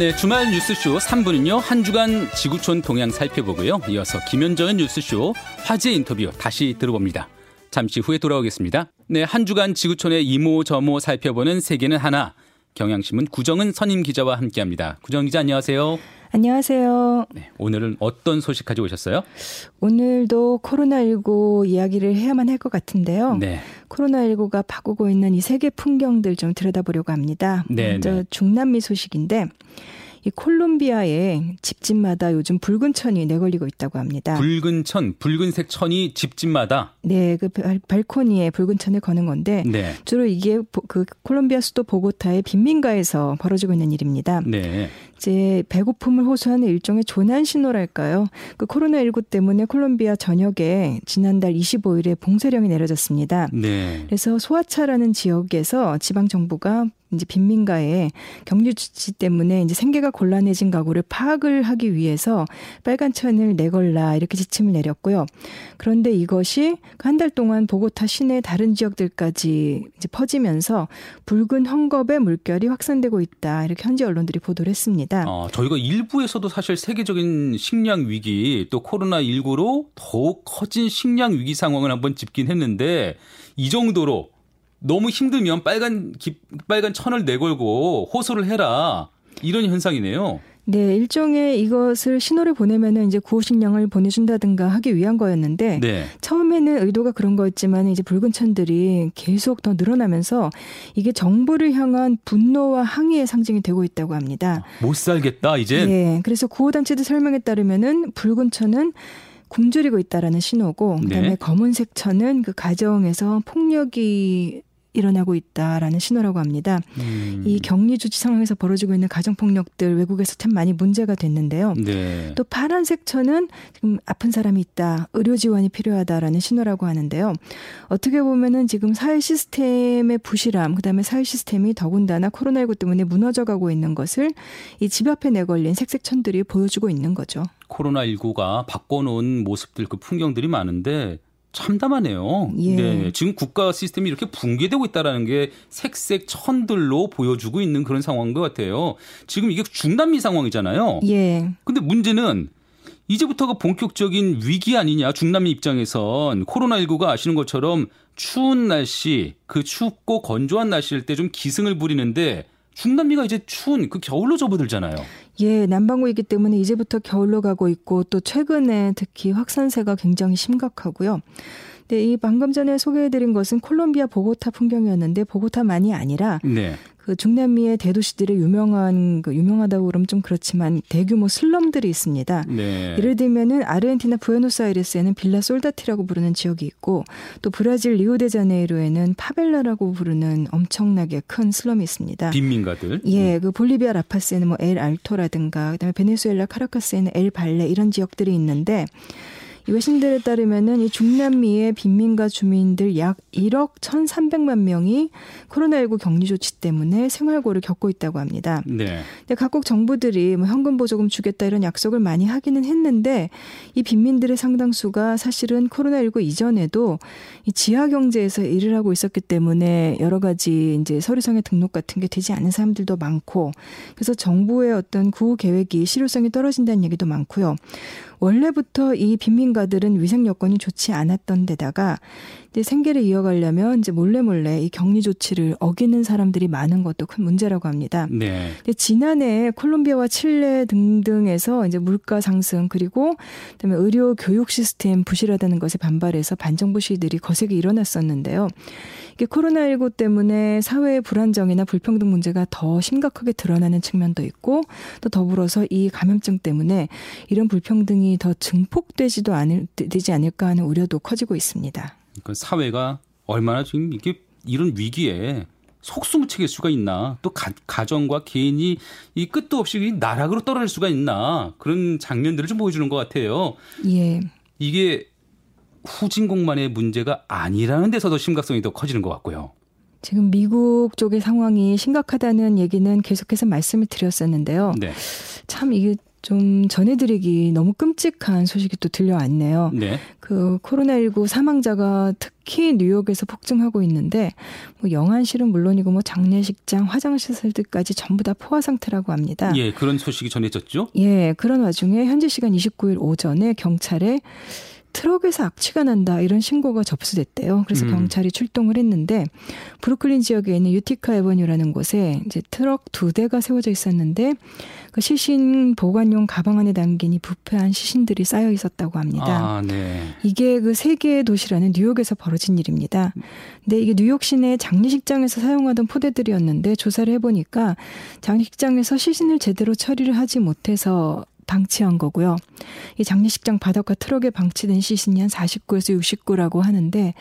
네, 주말 뉴스쇼 3부는요. 한 주간 지구촌 동향 살펴보고요. 이어서 김현정의 뉴스쇼 화제 인터뷰 다시 들어봅니다. 잠시 후에 돌아오겠습니다. 네, 한 주간 지구촌의 이모 저모 살펴보는 세계는 하나. 경향신문 구정은 선임 기자와 함께합니다. 구정 기자 안녕하세요. 안녕하세요. 네, 오늘은 어떤 소식 가지고 오셨어요? 오늘도 코로나19 이야기를 해야만 할 것 같은데요. 네. 코로나19가 바꾸고 있는 이 세계 풍경들 좀 들여다보려고 합니다. 네, 먼저 네. 중남미 소식인데 이 콜롬비아의 집집마다 요즘 붉은 천이 내걸리고 있다고 합니다. 붉은 천, 붉은색 천이 집집마다. 네, 그 발, 코니에 붉은 천을 거는 건데 네. 주로 이게 그 콜롬비아 수도 보고타의 빈민가에서 벌어지고 있는 일입니다. 네. 이제 배고픔을 호소하는 일종의 조난 신호랄까요? 그 코로나19 때문에 콜롬비아 전역에 지난달 25일에 봉쇄령이 내려졌습니다. 네. 그래서 소아차라는 지역에서 지방 정부가 이제 빈민가에 격리 조치 때문에 이제 생계가 곤란해진 가구를 파악을 하기 위해서 빨간 천을 내걸라 이렇게 지침을 내렸고요. 그런데 이것이 한 달 동안 보고타 시내 다른 지역들까지 이제 퍼지면서 붉은 헝겊의 물결이 확산되고 있다 이렇게 현지 언론들이 보도를 했습니다. 어, 저희가 일부에서도 사실 세계적인 식량 위기 또 코로나 19로 더욱 커진 식량 위기 상황을 한번 짚긴 했는데 이 정도로 너무 힘들면 빨간 기, 빨간 천을 내걸고 호소를 해라. 이런 현상이네요. 네, 일종의 이것을 신호를 보내면은 이제 구호식량을 보내준다든가 하기 위한 거였는데 네. 처음에는 의도가 그런 거였지만 이제 붉은 천들이 계속 더 늘어나면서 이게 정부를 향한 분노와 항의의 상징이 되고 있다고 합니다. 못 살겠다 이제. 네, 그래서 구호단체들 설명에 따르면은 붉은 천은 굶주리고 있다라는 신호고 그다음에 네. 검은색 천은 그 가정에서 폭력이 일어나고 있다라는 신호라고 합니다. 음. 이 격리 조치 상황에서 벌어지고 있는 가정 폭력들 외국에서 참 많이 문제가 됐는데요. 네. 또 파란색 천은 지금 아픈 사람이 있다, 의료 지원이 필요하다라는 신호라고 하는데요. 어떻게 보면은 지금 사회 시스템의 부실함, 그다음에 사회 시스템이 더군다나 코로나19 때문에 무너져가고 있는 것을 이 집 앞에 내걸린 색색 천들이 보여주고 있는 거죠. 코로나19가 바꿔놓은 모습들, 그 풍경들이 많은데 참담하네요. 예. 네. 지금 국가 시스템이 이렇게 붕괴되고 있다라는 게 색색 천들로 보여주고 있는 그런 상황인 것 같아요. 지금 이게 중남미 상황이잖아요. 예. 근데 문제는 이제부터가 본격적인 위기 아니냐 중남미 입장에선 코로나19가 아시는 것처럼 추운 날씨 그 춥고 건조한 날씨일 때 좀 기승을 부리는데 중남미가 이제 추운 그 겨울로 접어들잖아요. 예, 남반구이기 때문에 이제부터 겨울로 가고 있고 또 최근에 특히 확산세가 굉장히 심각하고요. 네, 이 방금 전에 소개해드린 것은 콜롬비아 보고타 풍경이었는데 보고타만이 아니라 네. 그 중남미의 대도시들의 유명한 그 유명하다고 그러면 좀 그렇지만 대규모 슬럼들이 있습니다. 네. 예를 들면은 아르헨티나 부에노스아이레스에는 빌라 솔다티라고 부르는 지역이 있고 또 브라질 리오데자네이루에는 파벨라라고 부르는 엄청나게 큰 슬럼이 있습니다. 빈민가들. 예, 그 볼리비아 라파스에는 뭐 엘 알토라든가 그다음에 베네수엘라 카라카스에는 엘 발레 이런 지역들이 있는데 외신들에 따르면은 이 중남미의 빈민가 주민들 약 1억 1,300만 명이 코로나19 격리 조치 때문에 생활고를 겪고 있다고 합니다. 네. 근데 각국 정부들이 뭐 현금 보조금 주겠다 이런 약속을 많이 하기는 했는데 이 빈민들의 상당수가 사실은 코로나19 이전에도 이 지하 경제에서 일을 하고 있었기 때문에 여러 가지 이제 서류상의 등록 같은 게 되지 않은 사람들도 많고 그래서 정부의 어떤 구호 계획이 실효성이 떨어진다는 얘기도 많고요. 원래부터 이 빈민가들은 위생 여건이 좋지 않았던 데다가 이제 생계를 이어가려면 이제 몰래 몰래 이 격리 조치를 어기는 사람들이 많은 것도 큰 문제라고 합니다. 네. 근데 지난해 콜롬비아와 칠레 등등에서 이제 물가 상승 그리고 그다음에 의료 교육 시스템 부실하다는 것에 반발해서 반정부 시위들이 거세게 일어났었는데요. 이게 코로나19 때문에 사회의 불안정이나 불평등 문제가 더 심각하게 드러나는 측면도 있고 또 더불어서 이 감염증 때문에 이런 불평등이 더 증폭되지도 않을 되지 않을까 하는 우려도 커지고 있습니다. 그 사회가 얼마나 지금 이게 이런 위기에 속수무책일 수가 있나 또 가, 가정과 개인이 이 끝도 없이 나락으로 떨어질 수가 있나 그런 장면들을 좀 보여주는 것 같아요. 예. 이게 후진국만의 문제가 아니라는 데서 도 심각성이 더 커지는 것 같고요. 지금 미국 쪽의 상황이 심각하다는 얘기는 계속해서 말씀을 드렸었는데요. 네. 참 이게 좀 전해드리기 너무 끔찍한 소식이 또 들려왔네요. 네. 그 코로나19 사망자가 특히 뉴욕에서 폭증하고 있는데 뭐 영안실은 물론이고 뭐 장례식장, 화장시설들까지 전부 다 포화 상태라고 합니다. 예, 그런 소식이 전해졌죠? 예, 그런 와중에 현지 시간 29일 오전에 경찰에 트럭에서 악취가 난다 이런 신고가 접수됐대요. 그래서 음. 경찰이 출동을 했는데 브루클린 지역에 있는 유티카 에버뉴라는 곳에 이제 트럭 두 대가 세워져 있었는데 그 시신 보관용 가방 안에 담긴 이 부패한 시신들이 쌓여 있었다고 합니다. 아, 네. 이게 그세 개의 도시라는 뉴욕에서 벌어진 일입니다. 근데 이게 뉴욕 시내 장례식장에서 사용하던 포대들이었는데 조사를 해보니까 장례식장에서 시신을 제대로 처리를 하지 못해서 방치한 거고요. 이 장례식장 바닥과 트럭에 방치된 시신이 한 49에서 69라고 하는데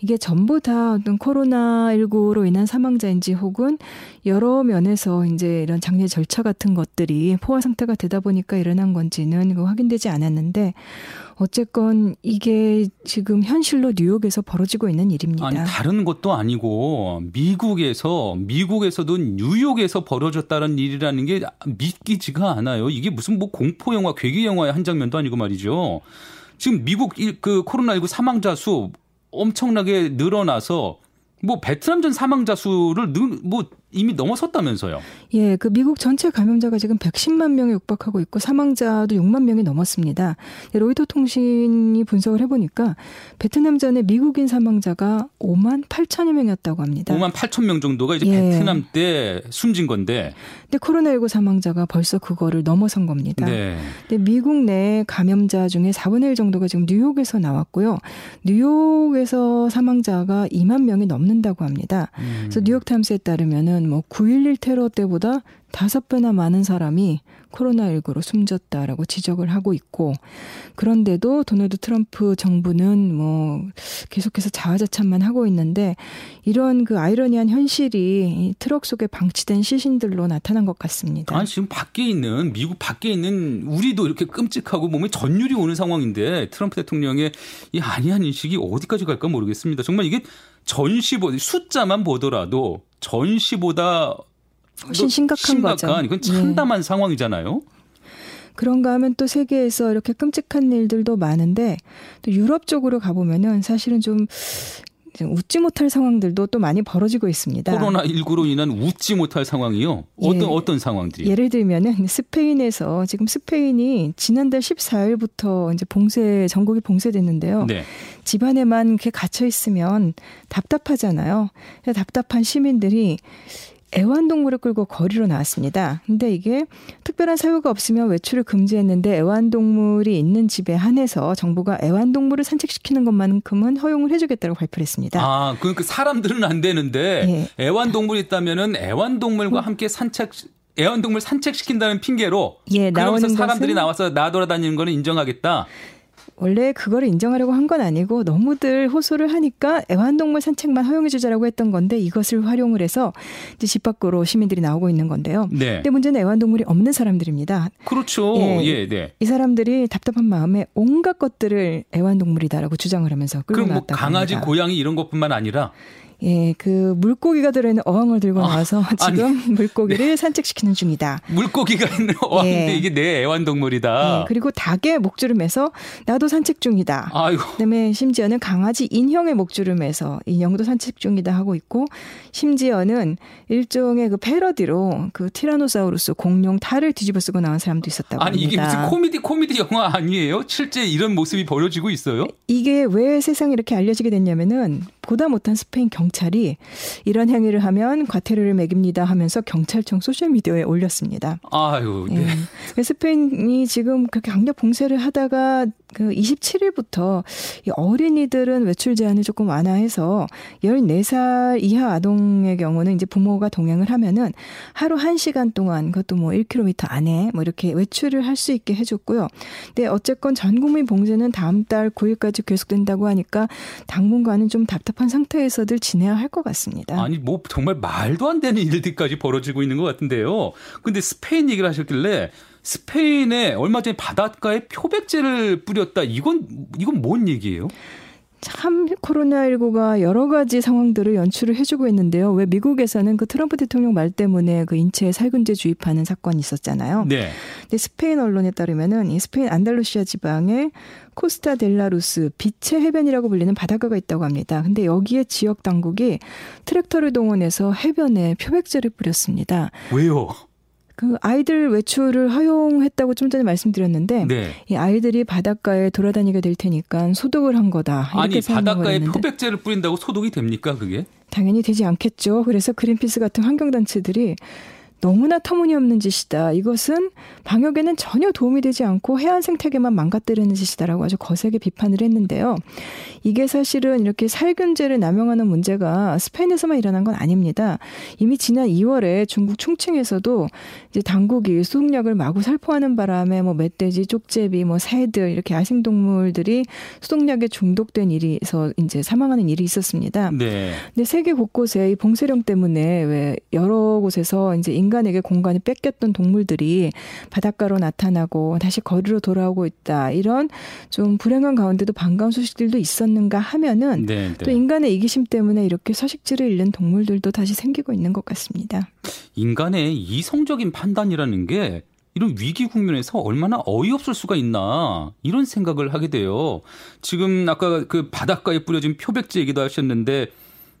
이게 전부 다 어떤 코로나19로 인한 사망자인지 혹은 여러 면에서 이제 이런 장례 절차 같은 것들이 포화 상태가 되다 보니까 일어난 건지는 확인되지 않았는데 어쨌건 이게 지금 현실로 뉴욕에서 벌어지고 있는 일입니다. 아니 다른 것도 아니고 미국에서 미국에서도 뉴욕에서 벌어졌다는 일이라는 게 믿기지가 않아요. 이게 무슨 뭐 공포 영화, 괴기 영화의 한 장면도 아니고 말이죠. 지금 미국 그 코로나19 사망자 수 엄청나게 늘어나서 뭐 베트남전 사망자 수를 뭐 이미 넘어섰다면서요? 예, 그 미국 전체 감염자가 지금 110만 명에 육박하고 있고 사망자도 6만 명이 넘었습니다. 로이터 통신이 분석을 해보니까 베트남 전에 미국인 사망자가 5만 8천여 명이었다고 합니다. 5만 8천 명 정도가 이제 예. 베트남 때 숨진 건데. 근데 코로나19 사망자가 벌써 그거를 넘어선 겁니다. 네. 근데 미국 내 감염자 중에 4분의 1 정도가 지금 뉴욕에서 나왔고요. 뉴욕에서 사망자가 2만 명이 넘는다고 합니다. 음. 그래서 뉴욕 타임스에 따르면은 보면 뭐 9.11 테러 때보다 다섯 배나 많은 사람이 코로나19로 숨졌다라고 지적을 하고 있고 그런데도 도널드 트럼프 정부는 뭐 계속해서 자화자찬만 하고 있는데 이런 그 아이러니한 현실이 트럭 속에 방치된 시신들로 나타난 것 같습니다. 아니 지금 밖에 있는 미국 밖에 있는 우리도 이렇게 끔찍하고 몸에 전율이 오는 상황인데 트럼프 대통령의 이 아니한 인식이 어디까지 갈까 모르겠습니다. 정말 이게 전시 보 숫자만 보더라도 전시보다 훨씬 심각한, 심각한. 이건 참담한 예. 상황이잖아요. 그런가 하면 또 세계에서 이렇게 끔찍한 일들도 많은데 또 유럽 쪽으로 가보면은 사실은 좀 웃지 못할 상황들도 또 많이 벌어지고 있습니다. 코로나 19로 인한 웃지 못할 상황이요? 어떤 예, 어떤 상황들이? 예를 들면은 스페인에서 지금 스페인이 지난달 14일부터 이제 봉쇄 전국이 봉쇄됐는데요. 네. 집안에만 이렇게 갇혀 있으면 답답하잖아요. 답답한 시민들이 애완동물을 끌고 거리로 나왔습니다. 근데 이게 특별한 사유가 없으면 외출을 금지했는데 애완동물이 있는 집에 한해서 정부가 애완동물을 산책시키는 것만큼은 허용을 해주겠다고 발표를 했습니다. 아, 그러니까 사람들은 안 되는데 네. 애완동물이 있다면은 애완동물과 음. 함께 산책 애완동물 산책시킨다는 핑계로 예, 나오는 사람들이 나와서 나돌아다니는 거는 인정하겠다. 원래 그거를 인정하려고 한 건 아니고 너무들 호소를 하니까 애완동물 산책만 허용해주자라고 했던 건데 이것을 활용을 해서 이제 집 밖으로 시민들이 나오고 있는 건데요. 네. 근데 문제는 애완동물이 없는 사람들입니다. 그렇죠. 예, 예 네. 이 사람들이 답답한 마음에 온갖 것들을 애완동물이다라고 주장을 하면서 끌고 그럼 뭐 강아지, 합니다. 고양이 이런 것뿐만 아니라 예, 그 물고기가 들어있는 어항을 들고 아, 나와서 지금 아니, 물고기를 네. 산책시키는 중이다. 물고기가 있는 어항인데 예. 이게 내 애완동물이다. 예, 그리고 닭의 매서 나도 산책 중이다. 아이고. 그다음에 심지어는 강아지 인형의 매서 인형도 산책 중이다 하고 있고 심지어는 일종의 그 패러디로 그 티라노사우루스 공룡 탈을 뒤집어 쓰고 나온 사람도 있었다고 아니 합니다. 이게 무슨 코미디 코미디 영화 아니에요? 실제 이런 모습이 벌어지고 있어요? 이게 왜 세상에 이렇게 알려지게 됐냐면은 보다 못한 스페인 경찰이 이런 행위를 하면 과태료를 매깁니다 하면서 경찰청 소셜미디어에 올렸습니다. 아유, 네. 예. 스페인이 지금 그렇게 강력 봉쇄를 하다가 그 27일부터 이 어린이들은 외출 제한을 조금 완화해서 14살 이하 아동의 경우는 이제 부모가 동행을 하면은 하루 1시간 동안 그것도 뭐 1km 안에 뭐 이렇게 외출을 할 수 있게 해줬고요. 근데 어쨌건 전 국민 봉쇄는 다음 달 9일까지 계속된다고 하니까 당분간은 좀 답답한 상태에서들 지내야 할 것 같습니다. 아니 뭐 정말 말도 안 되는 일들까지 벌어지고 있는 것 같은데요. 근데 스페인 얘기를 하셨길래 스페인에 얼마 전에 바닷가에 표백제를 뿌렸다. 이건 이건 뭔 얘기예요? 참 코로나19가 여러 가지 상황들을 연출을 해주고 있는데요. 왜 미국에서는 그 트럼프 대통령 말 때문에 그 인체에 살균제 주입하는 사건이 있었잖아요. 네. 근데 스페인 언론에 따르면은 이 스페인 안달루시아 지방에 코스타 델라루스 빛의 해변이라고 불리는 바닷가가 있다고 합니다. 근데 여기에 지역 당국이 트랙터를 동원해서 해변에 표백제를 뿌렸습니다. 왜요? 그 아이들 외출을 허용했다고 좀 전에 말씀드렸는데 네. 이 아이들이 바닷가에 돌아다니게 될 테니까 소독을 한 거다. 아니 바닷가에 표백제를 뿌린다고 소독이 됩니까 그게? 당연히 되지 않겠죠. 그래서 그린피스 같은 환경단체들이 너무나 터무니없는 짓이다. 이것은 방역에는 전혀 도움이 되지 않고 해안 생태계만 망가뜨리는 짓이다라고 아주 거세게 비판을 했는데요. 이게 사실은 이렇게 살균제를 남용하는 문제가 스페인에서만 일어난 건 아닙니다. 이미 지난 2월에 중국 충칭에서도 이제 당국이 수독약을 마구 살포하는 바람에 뭐 멧돼지, 쪽제비, 뭐 새들 이렇게 야생 동물들이 수독약에 중독된 일이서 이제 사망하는 일이 있었습니다. 네. 근데 세계 곳곳에 이 봉쇄령 때문에 왜 여러 곳에서 이제 인 인간에게 공간을 뺏겼던 동물들이 바닷가로 나타나고 다시 거리로 돌아오고 있다. 이런 좀 불행한 가운데도 반가운 소식들도 있었는가 하면은 네, 네. 또 인간의 이기심 때문에 이렇게 서식지를 잃는 동물들도 다시 생기고 있는 것 같습니다. 인간의 이성적인 판단이라는 게 이런 위기 국면에서 얼마나 어이없을 수가 있나 이런 생각을 하게 돼요. 지금 아까 그 바닷가에 뿌려진 표백제 얘기도 하셨는데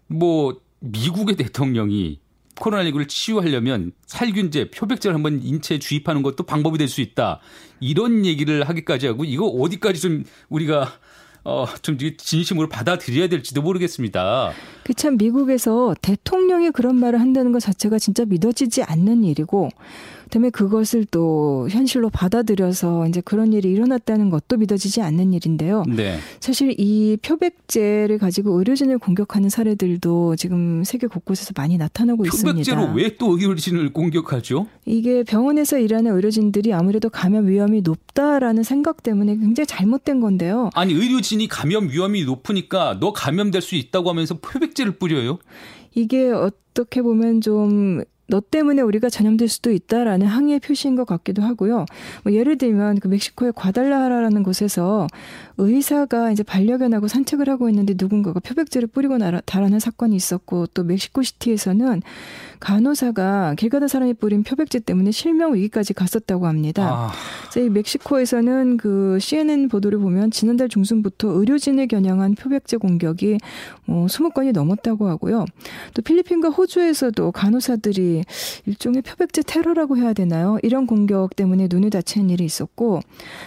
뭐 미국의 대통령이 코로나19를 치유하려면 살균제, 표백제를 한번 인체에 주입하는 것도 방법이 될 수 있다. 이런 얘기를 하기까지 하고 이거 어디까지 좀 우리가 어, 좀 진심으로 받아들여야 될지도 모르겠습니다. 그 참 미국에서 대통령이 그런 말을 한다는 것 자체가 진짜 믿어지지 않는 일이고 때문에 그것을 또 현실로 받아들여서 이제 그런 일이 일어났다는 것도 믿어지지 않는 일인데요. 네. 사실 이 표백제를 가지고 의료진을 공격하는 사례들도 지금 세계 곳곳에서 많이 나타나고 표백제로 있습니다. 표백제로 왜 또 의료진을 공격하죠? 이게 병원에서 일하는 의료진들이 아무래도 감염 위험이 높다라는 생각 때문에 굉장히 잘못된 건데요. 아니 의료진이 감염 위험이 높으니까 너 감염될 수 있다고 하면서 표백 제를 뿌려요? 이게 어떻게 보면 좀너 때문에 우리가 전염될 수도 있다라는 항의의 표시인 것 같기도 하고요. 뭐 예를 들면 그 멕시코의 과달라하라라는 곳에서 의사가 이제 반려견하고 산책을 하고 있는데 누군가가 표백제를 뿌리고 달아난 사건이 있었고 또 멕시코 시티에서는 간호사가 길 가다 사람이 뿌린 표백제 때문에 실명 위기까지 갔었다고 합니다. 아. 이 멕시코에서는 그 CNN 보도를 보면 지난달 중순부터 의료진을 겨냥한 표백제 공격이 뭐 20건이 넘었다고 하고요. 또 필리핀과 호주에서도 간호사들이 일종의 표백제 테러라고 해야 되나요? 이런 공격 때문에 눈이 다치는 일이 있었고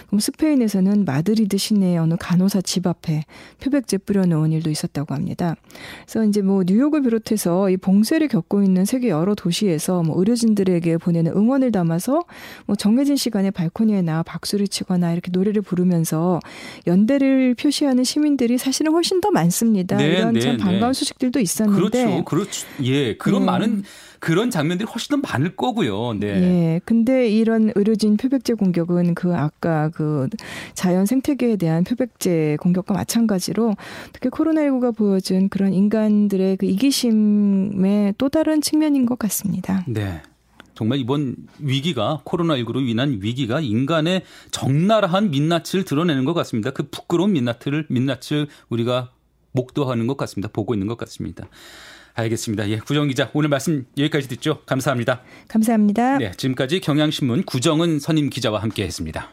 그럼 스페인에서는 마드리드 시내 어느 간호사 집 앞에 표백제 뿌려놓은 일도 있었다고 합니다. 그래서 이제 뭐 뉴욕을 비롯해서 이 봉쇄를 겪고 있는 세계 여러 도시에서 뭐 의료진들에게 보내는 응원을 담아서 뭐 정해진 시간에 발코니에 나와 박수를 치거나 이렇게 노래를 부르면서 연대를 표시하는 시민들이 사실은 훨씬 더 많습니다. 네, 이런 네, 참 반가운 네. 소식들도 있었는데 그렇죠, 그렇죠. 예, 그런 네. 많은 그런 장면들이 훨씬 더 많을 거고요. 네. 예. 근데 이런 의료진 표백제 공격은 그 아까 그 자연 생태계에 대한 표백제 공격과 마찬가지로 특히 코로나19가 보여준 그런 인간들의 그 이기심의 또 다른 측면인 것 같습니다. 네. 정말 이번 위기가 코로나19로 인한 위기가 인간의 적나라한 민낯을 드러내는 것 같습니다. 그 부끄러운 민낯을 민낯을 우리가 목도하는 것 같습니다. 보고 있는 것 같습니다. 알겠습니다. 예, 구정 기자 오늘 말씀 여기까지 듣죠. 감사합니다. 감사합니다. 네, 지금까지 경향신문 구정은 선임 기자와 함께했습니다.